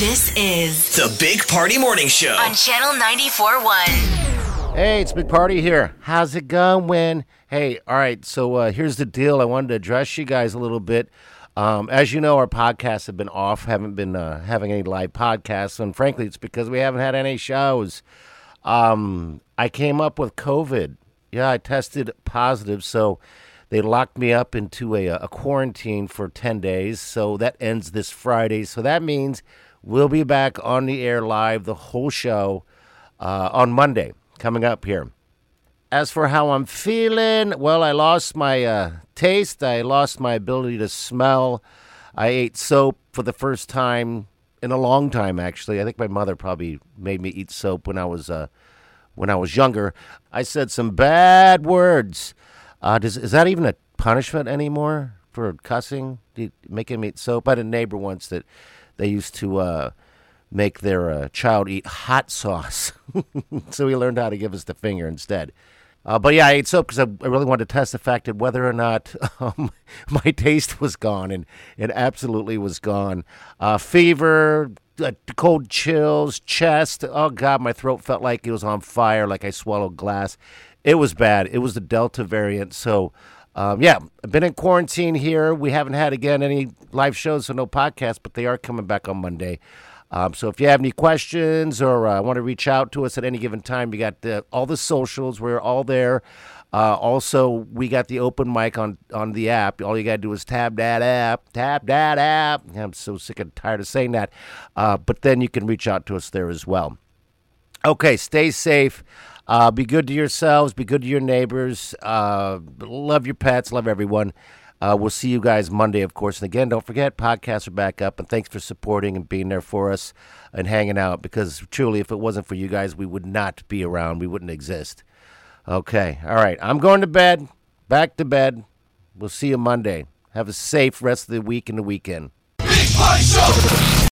This is The Big Party Morning Show. on Channel 94.1. Hey, it's Big Party here. How's it going? Hey, all right. So uh, here's the deal. I wanted to address you guys a little bit. Um, as you know, our podcasts have been off. Haven't been uh, having any live podcasts, and frankly, it's because we haven't had any shows. Um, I came up with COVID. Yeah, I tested positive, so they locked me up into a, a quarantine for ten days. So that ends this Friday. So that means we'll be back on the air live, the whole show, uh, on Monday coming up here. As for how I'm feeling, well, I lost my uh, taste. I lost my ability to smell. I ate soap for the first time in a long time. Actually, I think my mother probably made me eat soap when I was uh, when I was younger. I said some bad words. Uh, does, is that even a punishment anymore for cussing? Making me eat soap? I had a neighbor once that they used to uh, make their uh, child eat hot sauce, so he learned how to give us the finger instead. Uh, but yeah, I ate soap because I, I really wanted to test the fact that whether or not um, my taste was gone, and it absolutely was gone. Uh, fever, uh, cold chills, chest. Oh God, my throat felt like it was on fire, like I swallowed glass. It was bad. It was the Delta variant. So, um, yeah, I've been in quarantine here. We haven't had again any live shows, so no podcast, but they are coming back on Monday. Um, so if you have any questions or uh, want to reach out to us at any given time, you got the, all the socials. We're all there. Uh, also, we got the open mic on, on the app. All you got to do is tab that app, tab that app. I'm so sick and tired of saying that. Uh, but then you can reach out to us there as well. Okay, stay safe. Uh, be good to yourselves. Be good to your neighbors. Uh, love your pets. Love everyone. Uh, we'll see you guys Monday, of course. And again, don't forget, podcasts are back up. And thanks for supporting and being there for us and hanging out. Because truly, if it wasn't for you guys, we would not be around. We wouldn't exist. Okay. All right. I'm going to bed. Back to bed. We'll see you Monday. Have a safe rest of the week and the weekend. Big Party Show.